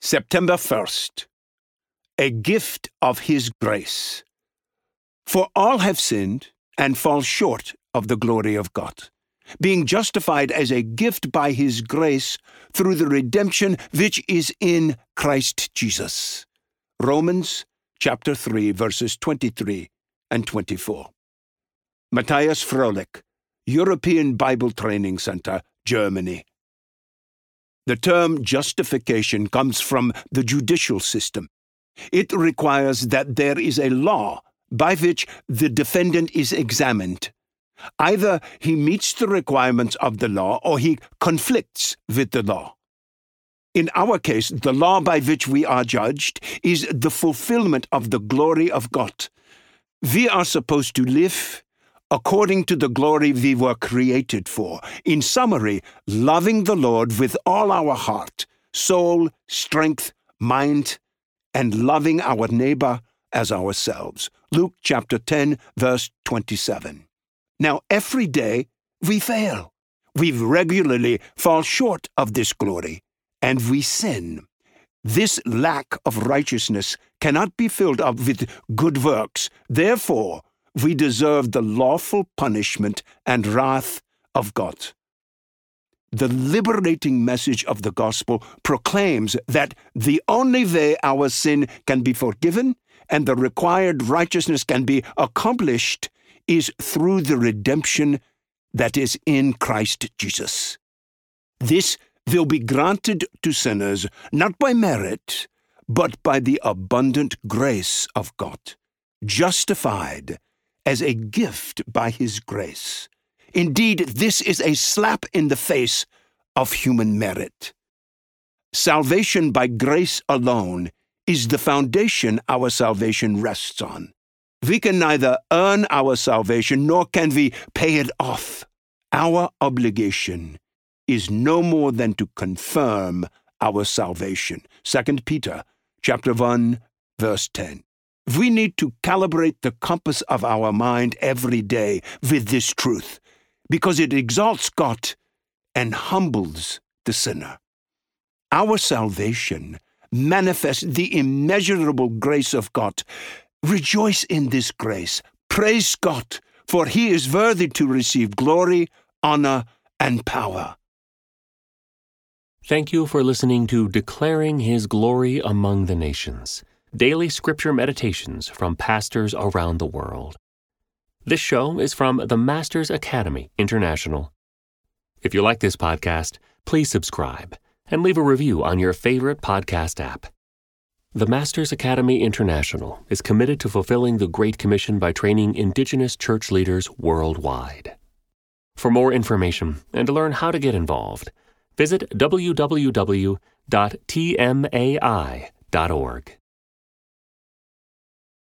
September 1st. A gift of His grace. For all have sinned and fall short of the glory of God, being justified as a gift by His grace through the redemption which is in Christ Jesus. Romans chapter 3, verses 23 and 24. Matthias Froelich, European Bible Training Center, Germany. The term justification comes from the judicial system. It requires that there is a law by which the defendant is examined. Either he meets the requirements of the law or he conflicts with the law. In our case, the law by which we are judged is the fulfillment of the glory of God. We are supposed to live according to the glory we were created for. In summary, loving the Lord with all our heart, soul, strength, mind, and loving our neighbor as ourselves. Luke chapter 10, verse 27. Now, every day we fail. We regularly fall short of this glory, and we sin. This lack of righteousness cannot be filled up with good works. Therefore, we deserve the lawful punishment and wrath of God. The liberating message of the gospel proclaims that the only way our sin can be forgiven and the required righteousness can be accomplished is through the redemption that is in Christ Jesus. This will be granted to sinners not by merit, but by the abundant grace of God, justified as a gift by His grace. Indeed, this is a slap in the face of human merit. Salvation by grace alone is the foundation our salvation rests on. We can neither earn our salvation nor can we pay it off. Our obligation is no more than to confirm our salvation. 2 Peter chapter 1 verse 10. We need to calibrate the compass of our mind every day with this truth because it exalts God and humbles the sinner. Our salvation manifests the immeasurable grace of God. Rejoice in this grace. Praise God, for he is worthy to receive glory, honor, and power. Thank you for listening to Declaring His Glory Among the Nations daily scripture meditations from pastors around the world. This show is from the Masters Academy International. If you like this podcast, please subscribe and leave a review on your favorite podcast app. The Masters Academy International is committed to fulfilling the Great Commission by training Indigenous church leaders worldwide. For more information and to learn how to get involved, visit www.tmai.org.